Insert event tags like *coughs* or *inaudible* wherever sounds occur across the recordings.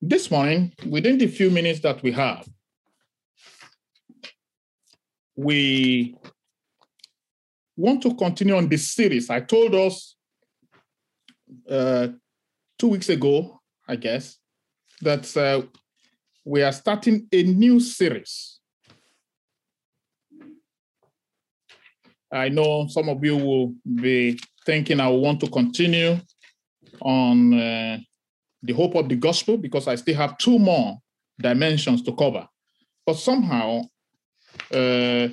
this morning, within the few minutes that we have, we want to continue on this series. I told us uh, two weeks ago, I guess, that uh, we are starting a new series. I know some of you will be thinking I want to continue on uh, the hope of the gospel because I still have two more dimensions to cover. But somehow, uh,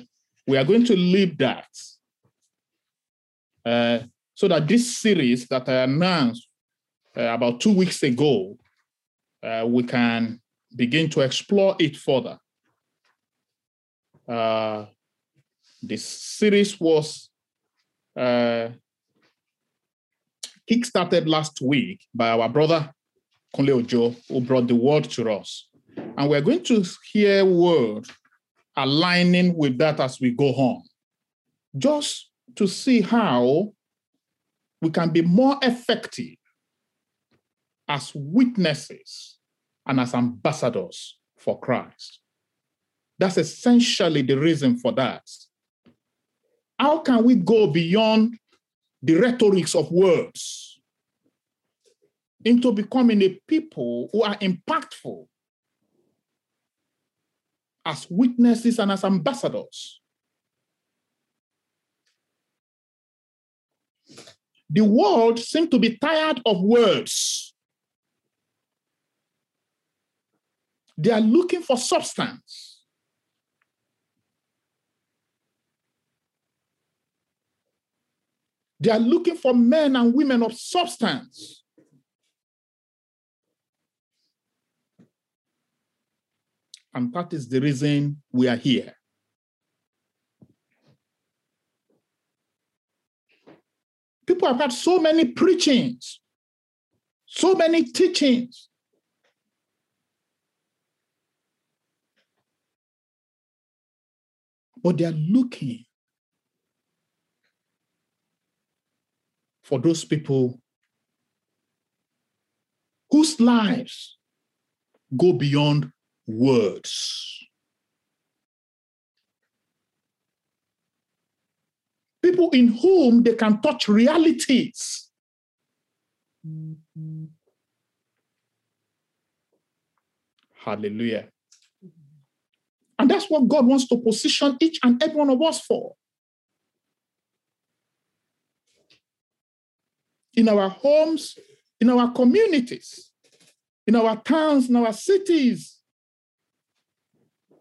we are going to leave that uh, so that this series that I announced uh, about two weeks ago, uh, we can begin to explore it further. Uh, this series was uh, kickstarted last week by our brother Kunle Ojo, who brought the word to us. And we're going to hear word aligning with that as we go on, just to see how we can be more effective as witnesses and as ambassadors for Christ. That's essentially the reason for that. How can we go beyond the rhetorics of words into becoming a people who are impactful as witnesses and as ambassadors? The world seems to be tired of words. They are looking for substance. They are looking for men and women of substance. And that is the reason we are here. People have had so many preachings, so many teachings. But they are looking for those people whose lives go beyond words. People in whom they can touch realities. Hallelujah. And that's what God wants to position each and every one of us for. In our homes, in our communities, in our towns, in our cities,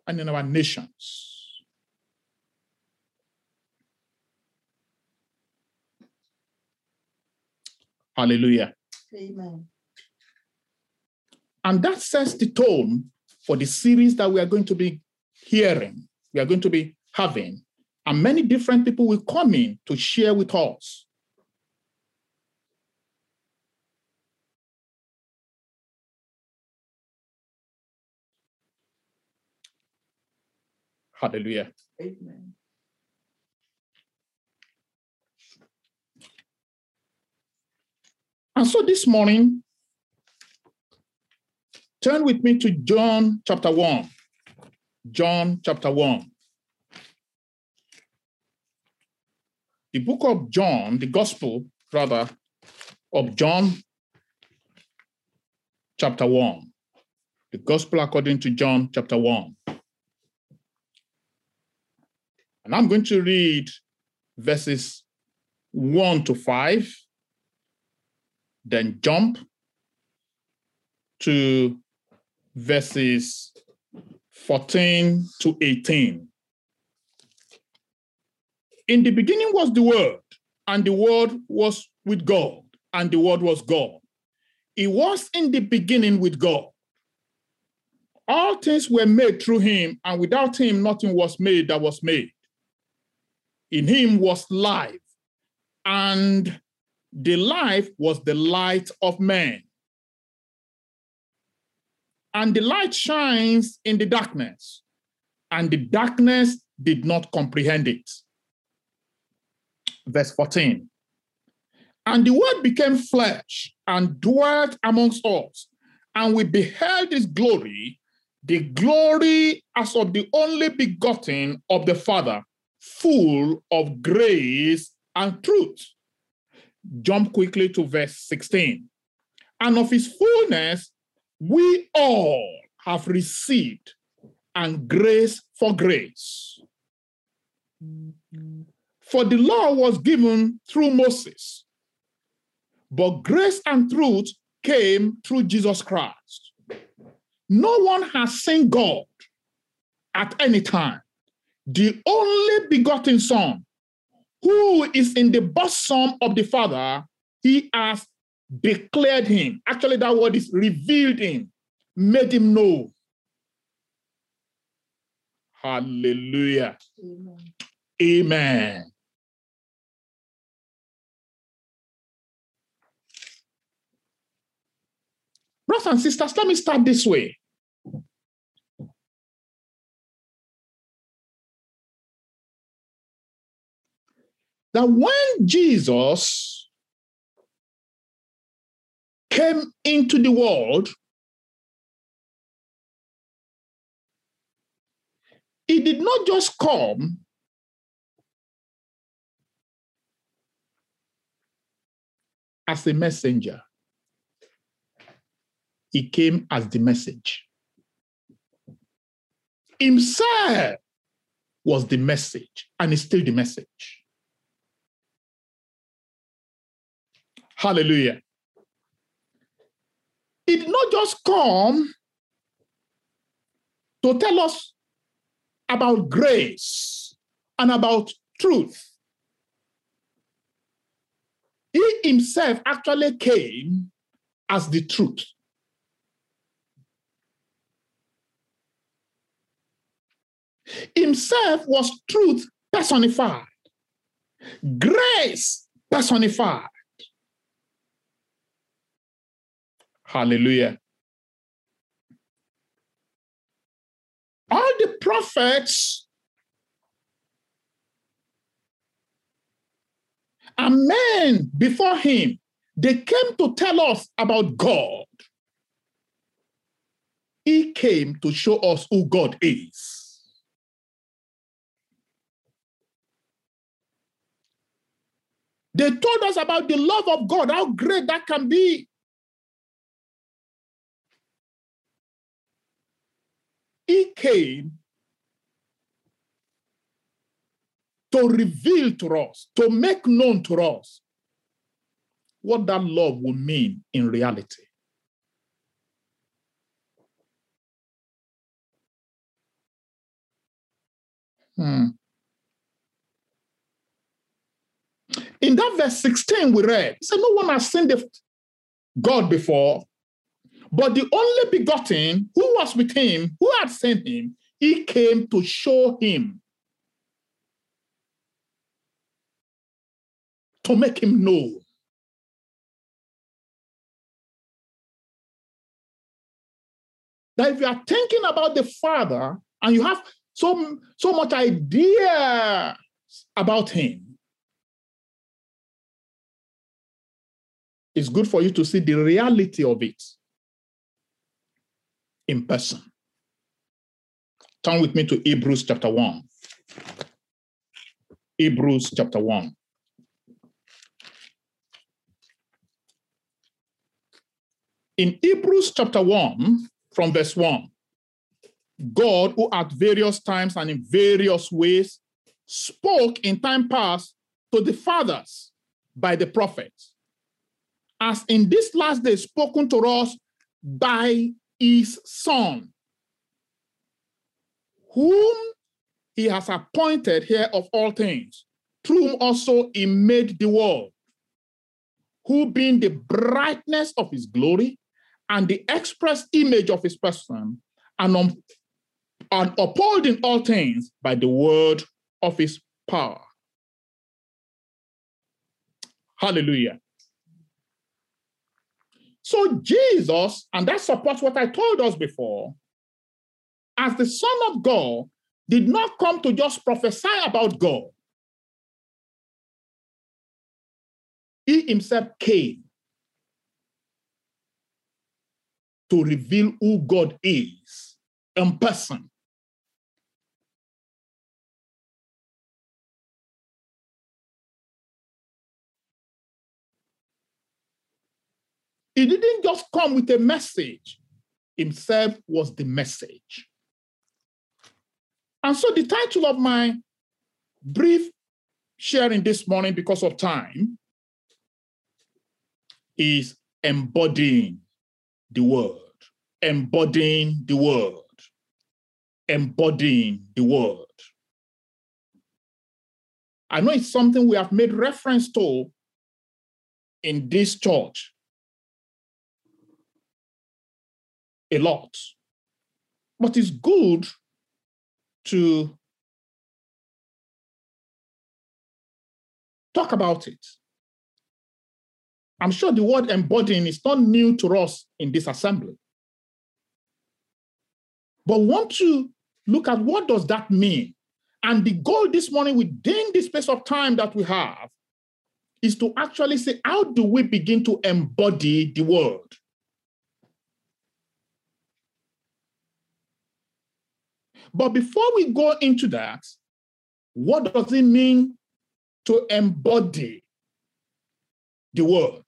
and in our nations. Hallelujah. Amen. And that sets the tone for the series that we are going to be hearing, we are going to be having. And many different people will come in to share with us. Hallelujah. Amen. And so this morning, turn with me to John chapter 1. John chapter 1. The book of John, the gospel, rather, of John chapter 1. The gospel according to John chapter 1. And I'm going to read verses 1 to 5 then jump to verses 14 to 18. In the beginning was the Word, and the Word was with God, and the Word was God. It was in the beginning with God. All things were made through him, and without him, nothing was made that was made. In him was life, and the life was the light of man. And the light shines in the darkness, and the darkness did not comprehend it. Verse 14. And the word became flesh and dwelt amongst us, and we beheld his glory, the glory as of the only begotten of the Father, full of grace and truth. Jump quickly to verse 16. And of his fullness, we all have received, and grace for grace. For the law was given through Moses, but grace and truth came through Jesus Christ. No one has seen God at any time. The only begotten Son, who is in the bosom of the Father, he has declared him. Actually, that word is revealed him, made him know. Hallelujah. Amen. Amen. Brothers and sisters, let me start this way. That when Jesus came into the world, he did not just come as a messenger he came as the message. Himself was the message and is still the message. Hallelujah. It did not just come to tell us about grace and about truth. He himself actually came as the truth. Himself was truth personified, grace personified. Hallelujah. All the prophets and men before him, they came to tell us about God. He came to show us who God is. They told us about the love of God, how great that can be. Came to reveal to us, to make known to us what that love will mean in reality. Hmm. In that verse 16 we read, he said, No one has seen the God before, but the only begotten who was with him, who had sent him, he came to show him, to make him know. That if you are thinking about the Father and you have so, so much idea about him, it's good for you to see the reality of it in person. Turn with me to Hebrews chapter 1. Hebrews chapter 1. In Hebrews chapter 1, from verse 1, God, who at various times and in various ways spoke in time past to the fathers by the prophets, as in this last day spoken to us by his Son, whom he has appointed here of all things, through whom also he made the world, who being the brightness of his glory and the express image of his person, and, um, and upholding all things by the word of his power. Hallelujah. So Jesus, and that supports what I told us before, as the Son of God, did not come to just prophesy about God. He himself came to reveal who God is in person. He didn't just come with a message, himself was the message. And so the title of my brief sharing this morning, because of time, is embodying the word, embodying the word, embodying the word. I know it's something we have made reference to in this church a lot, but it's good to talk about it. I'm sure the word embodying is not new to us in this assembly. But want to look at what does that mean? And the goal this morning within the space of time that we have is to actually say, how do we begin to embody the word? But before we go into that, what does it mean to embody the word?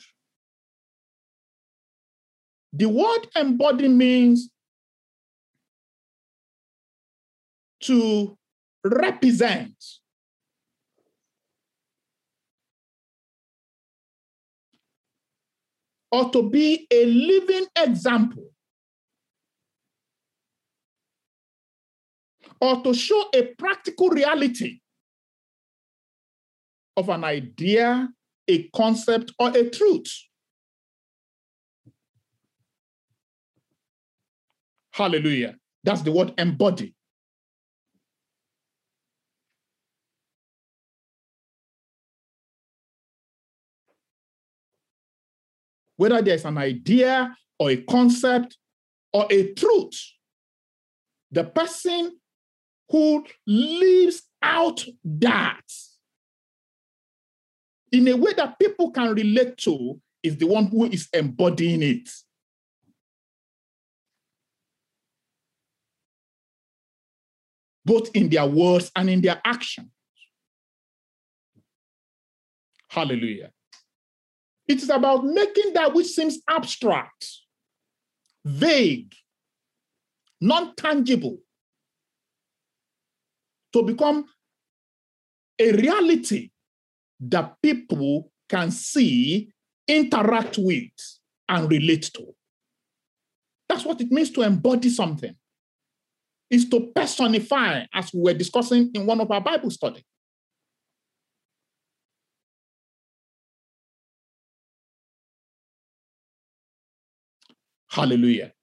The word embody means to represent. Or to be a living example or to show a practical reality of an idea, a concept, or a truth. Hallelujah. That's the word embody. Whether there's an idea or a concept or a truth, the person who lives out that in a way that people can relate to is the one who is embodying it. Both in their words and in their actions. Hallelujah. It is about making that which seems abstract, vague, non tangible, to become a reality that people can see, interact with, and relate to. That's what it means to embody something. Is to personify, as we were discussing in one of our Bible studies. Hallelujah.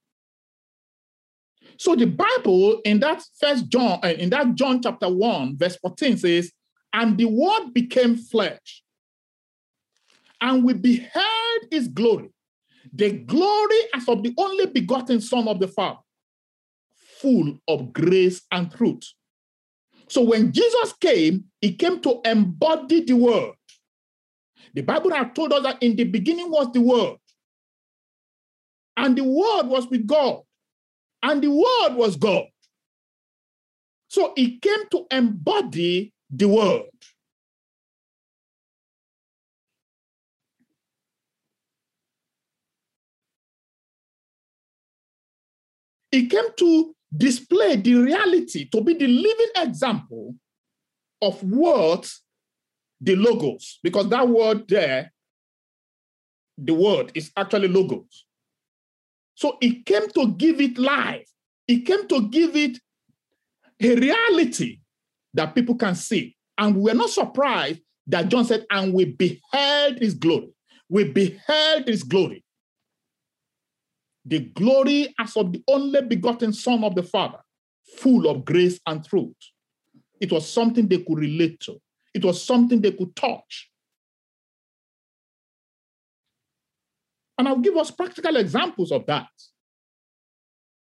So the Bible in that first John, uh, in that John chapter 1, verse 14 says, and the word became flesh, and we beheld his glory, the glory as of the only begotten Son of the Father, full of grace and truth. So when Jesus came, he came to embody the word. The Bible has told us that in the beginning was the word, and the word was with God, and the word was God. So he came to embody the word. He came to display the reality, to be the living example of what the logos, because that word there, the word is actually logos. So he came to give it life. He came to give it a reality that people can see. And we're not surprised that John said, and we beheld his glory. We beheld his glory. The glory as of the only begotten Son of the Father, full of grace and truth. It was something they could relate to, it was something they could touch. And I'll give us practical examples of that,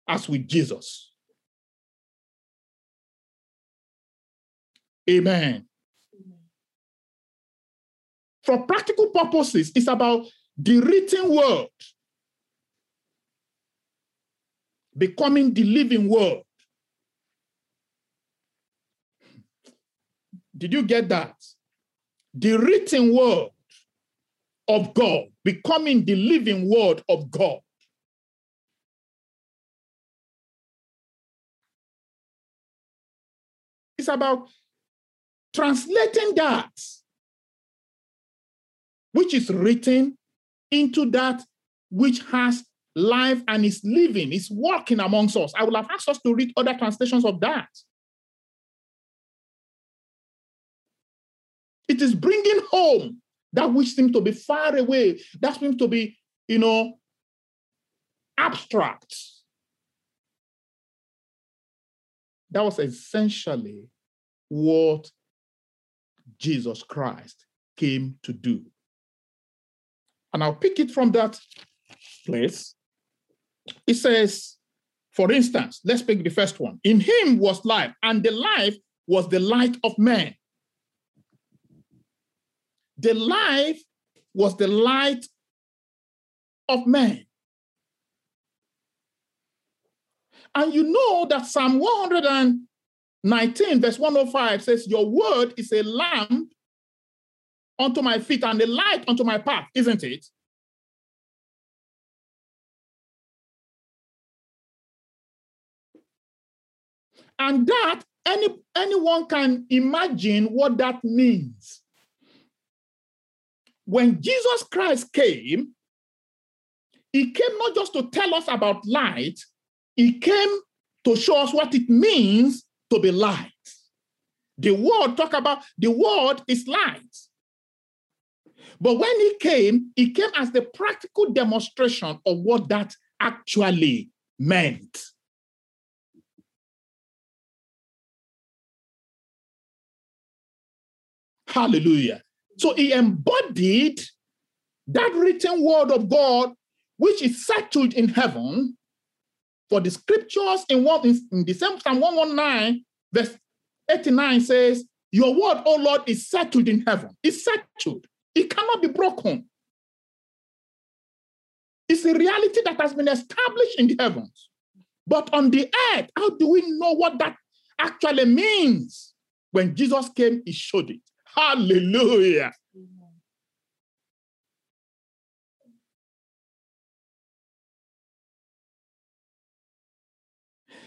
as with Jesus. Amen. For practical purposes, it's about the written word. becoming the living word. Did you get that? The written word of God becoming the living word of God. It's about translating that which is written into that which has life and is living, is walking amongst us. I will have asked us to read other translations of that. It is bringing home that which seems to be far away, that seems to be, you know, abstract. That was essentially what Jesus Christ came to do. And I'll pick it from that place. It says, for instance, let's pick the first one. In him was life, and the life was the light of men. The life was the light of men. And you know that Psalm 119, verse 105 says, Your word is a lamp unto my feet and a light unto my path, isn't it? And that any anyone can imagine what that means. When Jesus Christ came, he came not just to tell us about light, he came to show us what it means to be light. The word talk about the word is light. But when he came, he came as the practical demonstration of what that actually meant. Hallelujah. So he embodied that written word of God, which is settled in heaven. For the scriptures in what in the same Psalm 119, verse 89 says, Your word, O Lord, is settled in heaven. It's settled. It cannot be broken. It's a reality that has been established in the heavens. But on the earth, how do we know what that actually means? When Jesus came, he showed it. Hallelujah.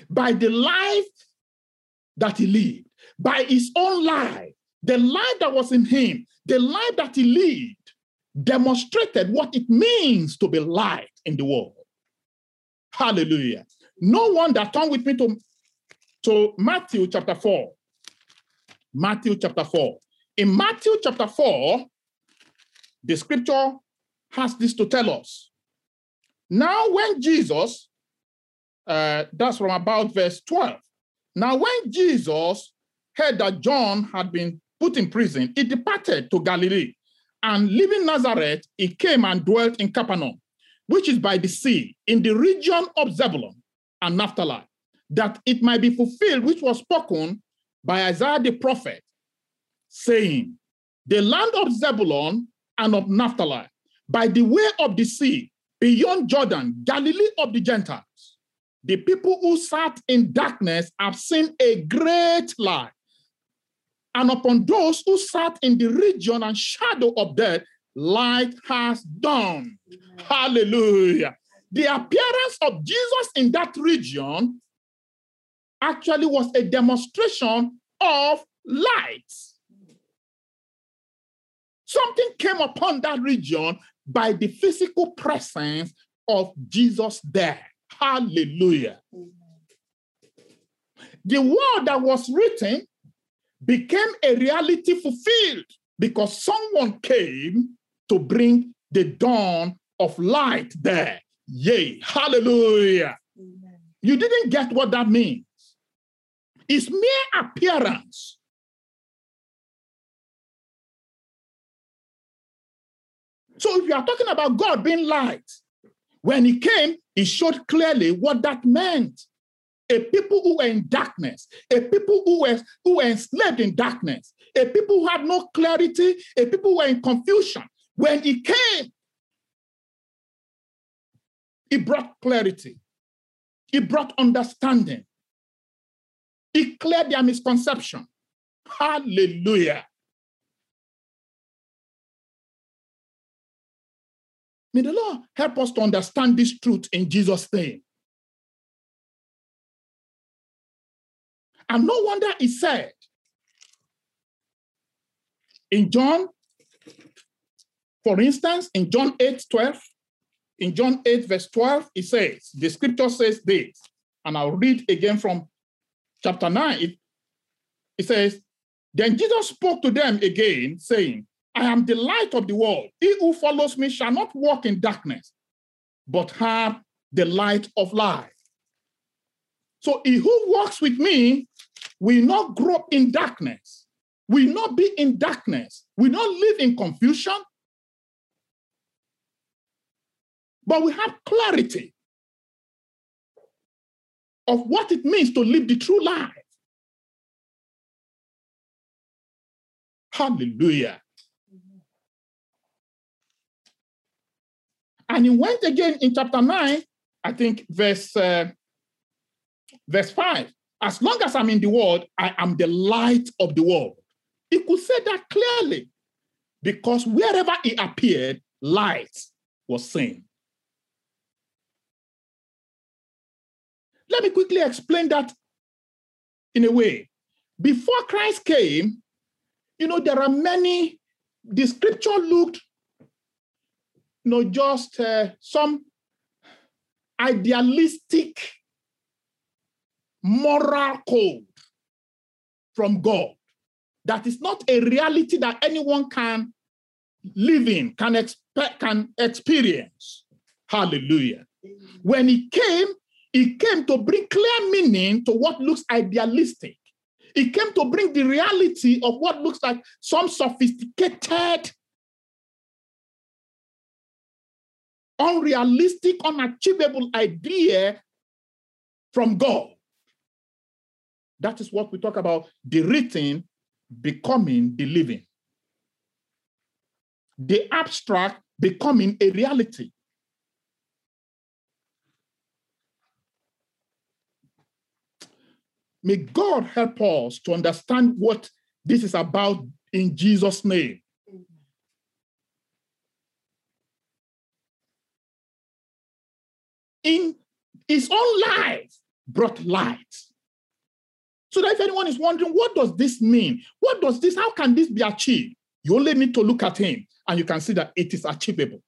By the life that he lived, by his own life, the life that was in him, the life that he lived, demonstrated what it means to be light in the world. Hallelujah. No wonder, turn with me to, to Matthew chapter 4. Matthew chapter 4. In Matthew chapter 4, the scripture has this to tell us. Now, when Jesus, uh, that's from about verse 12. Now, when Jesus heard that John had been put in prison, he departed to Galilee. And leaving Nazareth, he came and dwelt in Capernaum, which is by the sea, in the region of Zebulun and Naphtali, that it might be fulfilled, which was spoken by Isaiah the prophet, saying, The land of Zebulun and of Naphtali, by the way of the sea, beyond Jordan, Galilee of the Gentiles, the people who sat in darkness have seen a great light. And upon those who sat in the region and shadow of death, light has dawned. Hallelujah. The appearance of Jesus in that region actually was a demonstration of light. Something came upon that region by the physical presence of Jesus there. Hallelujah. The word that was written became a reality fulfilled because someone came to bring the dawn of light there. Yay. Hallelujah. Amen. You didn't get what that means. It's mere appearance So if you are talking about God being light, when he came, he showed clearly what that meant. A people who were in darkness, a people who were, who were enslaved in darkness, a people who had no clarity, a people who were in confusion. When he came, he brought clarity. He brought understanding. He cleared their misconception. Hallelujah. May the Lord help us to understand this truth in Jesus' name. And no wonder he said in John, for instance, in John 8 12, in John 8, verse 12, it says, the scripture says this, and I'll read again from chapter 9. It, it says, Then Jesus spoke to them again, saying, I am the light of the world. He who follows me shall not walk in darkness, but have the light of life. So he who walks with me will not grow in darkness, will not be in darkness, will not live in confusion, but we have clarity of what it means to live the true life. Hallelujah. And he went again in chapter 9, I think verse uh, verse 5. As long as I'm in the world, I am the light of the world. He could say that clearly because wherever he appeared, light was seen. Let me quickly explain that in a way. Before Christ came, you know, there are many, the scripture looked, know, just uh, some idealistic moral code from God that is not a reality that anyone can live in, can expect, can experience. Hallelujah. When he came, he came to bring clear meaning to what looks idealistic. He came to bring the reality of what looks like some sophisticated, unrealistic, unachievable idea from God. That is what we talk about the written becoming the living, the abstract becoming a reality. May God help us to understand what this is about in Jesus' name. In his own life brought light. So that if anyone is wondering, what does this mean? What does this, how can this be achieved? You only need to look at him and you can see that it is achievable.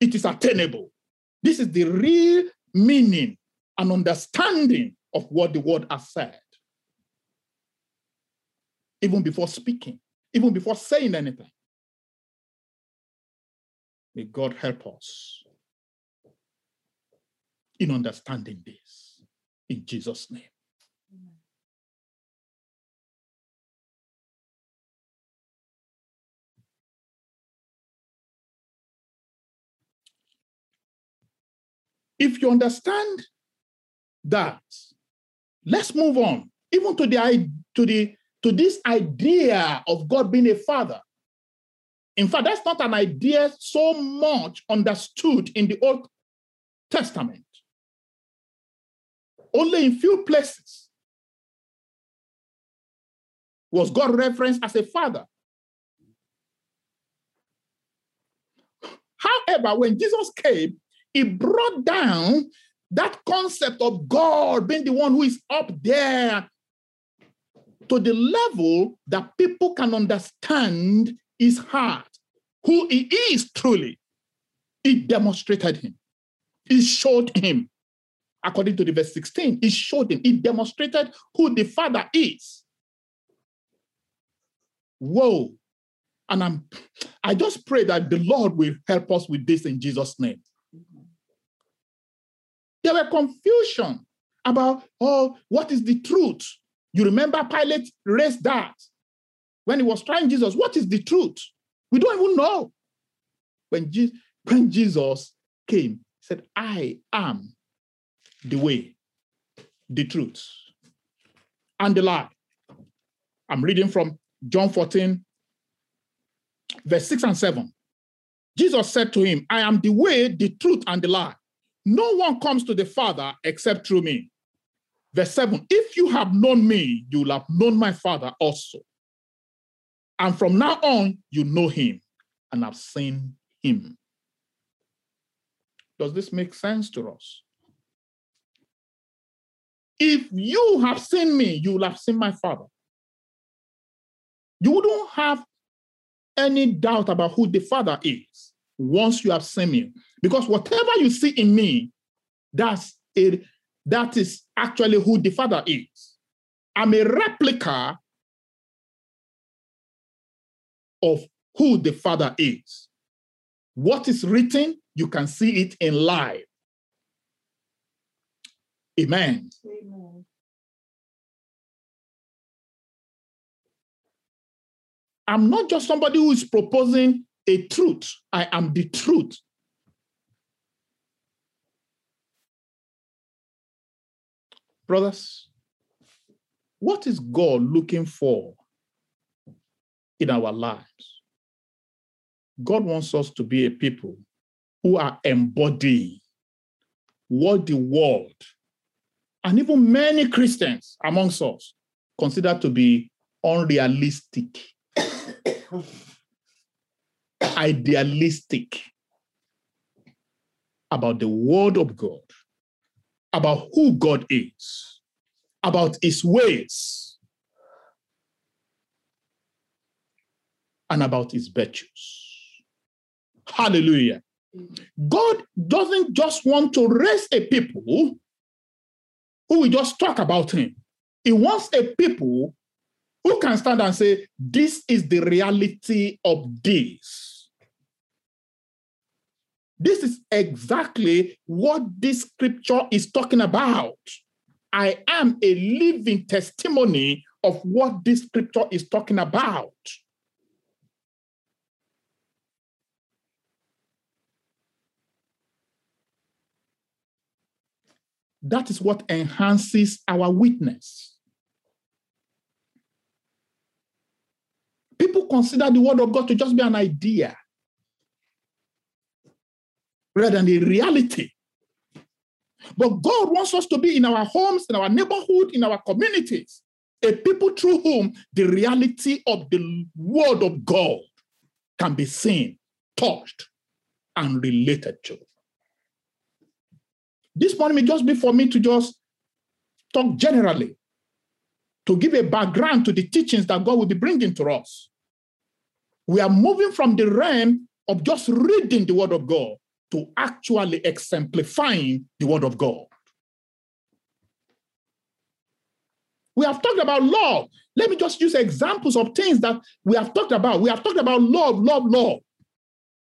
It is attainable. This is the real meaning and understanding of what the word has said. Even before speaking, even before saying anything. May God help us in understanding this in Jesus' name. If you understand that, let's move on, even to the to the to this idea of God being a father. In fact, that's not an idea so much understood in the Old Testament. Only in few places was God referenced as a father. However, when Jesus came, he brought down that concept of God being the one who is up there to the level that people can understand his heart, who he is truly. He demonstrated him. He showed him. According to the verse 16, it showed him. it demonstrated who the Father is. Whoa. And I'm I just pray that the Lord will help us with this in Jesus' name. There were confusion about, oh, what is the truth? You remember Pilate raised that when he was trying Jesus. What is the truth? We don't even know. When, Je- when Jesus came, he said, I am the way, the truth, and the life. I'm reading from John 14, verse 6 and 7. Jesus said to him, I am the way, the truth, and the life. No one comes to the Father except through me. Verse 7 If you have known me, you will have known my Father also. And from now on, you know him and have seen him. Does this make sense to us? If you have seen me, you will have seen my Father. You don't have any doubt about who the Father is once you have seen me. Because whatever you see in me, that's it, that is actually who the Father is. I'm a replica of who the Father is. What is written, you can see it in life. Amen. Amen. I'm not just somebody who is proposing a truth, I am the truth. Brothers, what is God looking for in our lives? God wants us to be a people who are embodying what the world and even many Christians amongst us consider to be unrealistic *coughs* idealistic about the word of God, about who God is, about his ways, and about his virtues. Hallelujah. God doesn't just want to raise a people who will just talk about him. He wants a people who can stand and say, This is the reality of this? This is exactly what this scripture is talking about. I am a living testimony of what this scripture is talking about. That is what enhances our witness. People consider the word of God to just be an idea rather than a reality. But God wants us to be in our homes, in our neighborhood, in our communities, a people through whom the reality of the word of God can be seen, touched, and related to. This morning may just be for me to just talk generally, to give a background to the teachings that God will be bringing to us we are moving from the realm of just reading the word of God to actually exemplifying the word of God. We have talked about love. Let me just use examples of things that we have talked about. We have talked about love, love, love.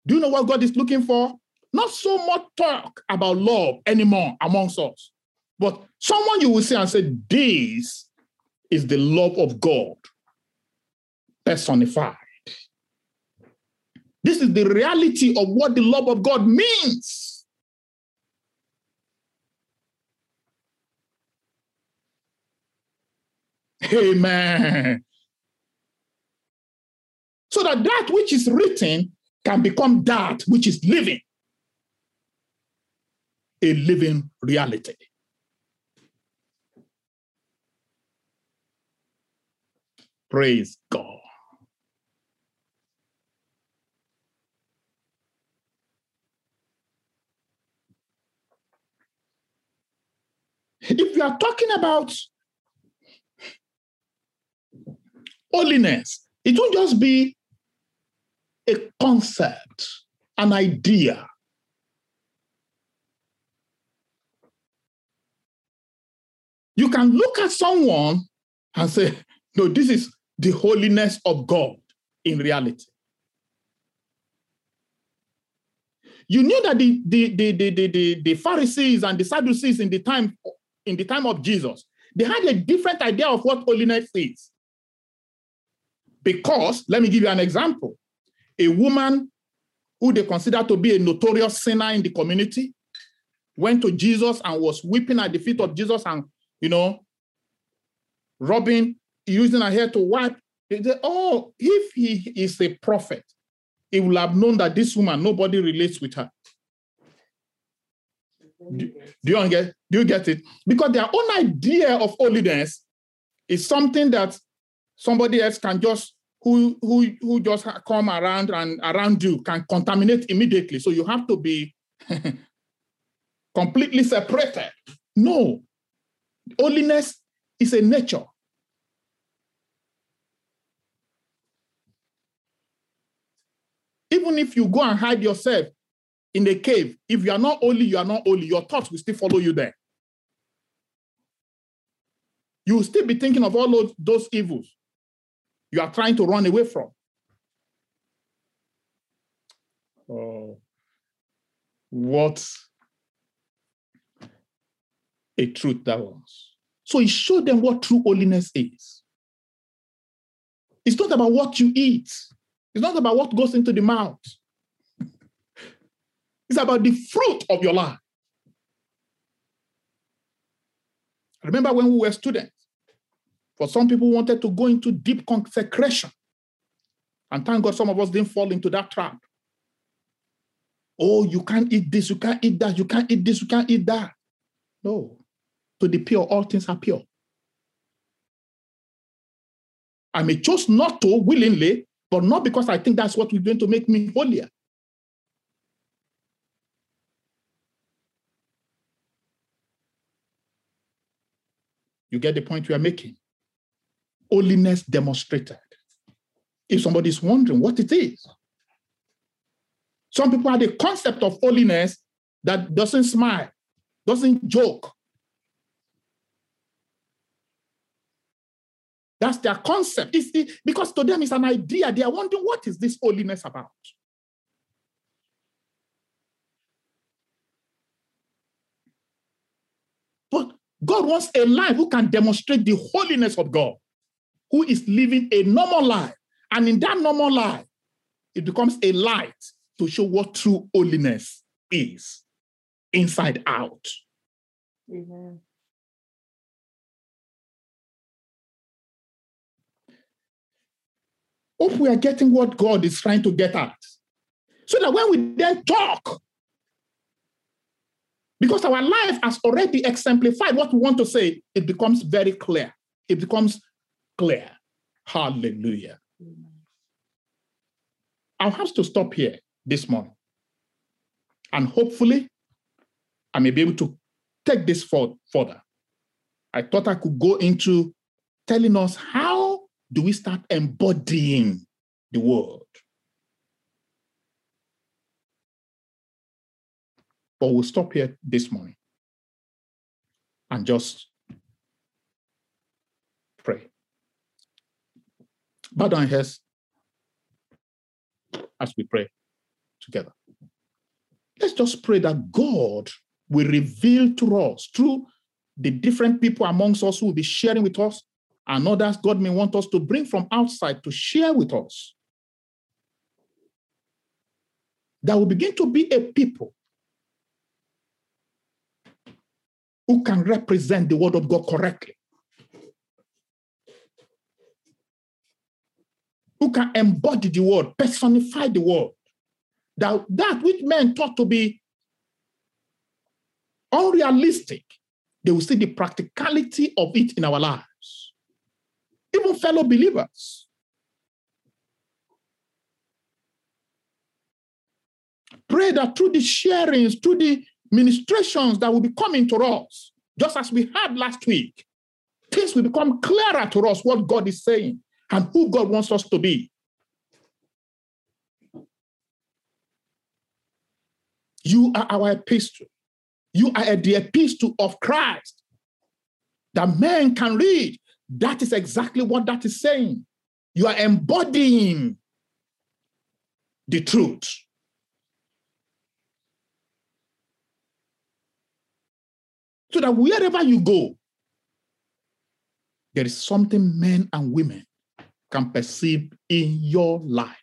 Do you know what God is looking for? Not so much talk about love anymore amongst us, but someone you will see and say, This is the love of God personified. This is the reality of what the love of God means. Amen. So that that which is written can become that which is living. A living reality. Praise God. If you are talking about holiness, it won't just be a concept, an idea. You can look at someone and say, no, this is the holiness of God in reality. You knew that the, the, the, the, the, the Pharisees and the Sadducees in the time in the time of Jesus, they had a different idea of what holiness is. Because, let me give you an example. A woman who they consider to be a notorious sinner in the community went to Jesus and was weeping at the feet of Jesus and, you know, rubbing, using her hair to wipe. Said, Oh, if he is a prophet, he will have known that this woman, nobody relates with her. Do, do you get do you get it? Because their own idea of holiness is something that somebody else can just who who who just come around and around you can contaminate immediately. So you have to be *laughs* completely separated. No. Holiness is a nature. Even if you go and hide yourself in a cave, if you are not holy, you are not holy, your thoughts will still follow you there. You will still be thinking of all those evils you are trying to run away from. Oh, what a truth that was. So he showed them what true holiness is. It's not about what you eat, it's not about what goes into the mouth. it's about the fruit of your life. remember when we were students, for some people wanted to go into deep consecration. And thank God some of us didn't fall into that trap. Oh, you can't eat this, you can't eat that, you can't eat this, you can't eat that. No. To the pure, all things are pure. I may choose not to willingly, but not because I think that's what is going to make me holier. You get the point we are making? Holiness demonstrated. If somebody is wondering what it is, some people have the concept of holiness that doesn't smile, doesn't joke. That's their concept. It's, because to them it's an idea. They are wondering what is this holiness about? But God wants a life who can demonstrate the holiness of God, who is living a normal life. And in that normal life, it becomes a light to show what true holiness is inside out. Amen. Hope we are getting what God is trying to get at. So that when we then talk, because our life has already exemplified what we want to say, it becomes very clear. It becomes clear. Hallelujah. I'll have to stop here this morning. And hopefully, I may be able to take this further. I thought I could go into telling us how do we start embodying the word. But we'll stop here this morning and just pray. Bow down heads as we pray together. Let's just pray that God will reveal to us through the different people amongst us who will be sharing with us and others God may want us to bring from outside to share with us. That will begin to be a people who can represent the word of God correctly. Who can embody the word, personify the word. That, that which men thought to be unrealistic, they will see the practicality of it in our lives even fellow believers. Pray that through the sharings, through the ministrations that will be coming to us, just as we had last week, things will become clearer to us what God is saying and who God wants us to be. You are our epistle. You are the epistle of Christ that men can read that is exactly what that is saying. You are embodying the truth. So that wherever you go, there is something men and women can perceive in your life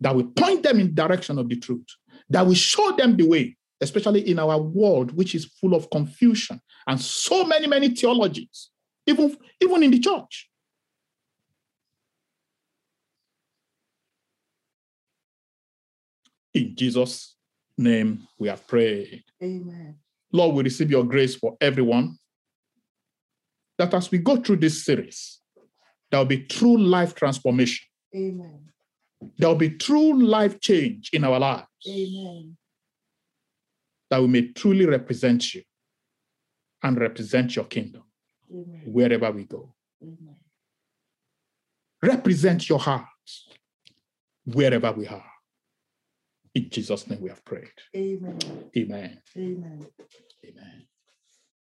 that will point them in the direction of the truth, that will show them the way, especially in our world, which is full of confusion and so many, many theologies even, even in the church. In Jesus' name we have prayed. Amen. Lord, we receive your grace for everyone. That as we go through this series, there will be true life transformation. Amen. There will be true life change in our lives. Amen. That we may truly represent you and represent your kingdom Amen. wherever we go. Amen. Represent your heart wherever we are. In Jesus' name we have prayed. Amen. Amen. Amen. Amen.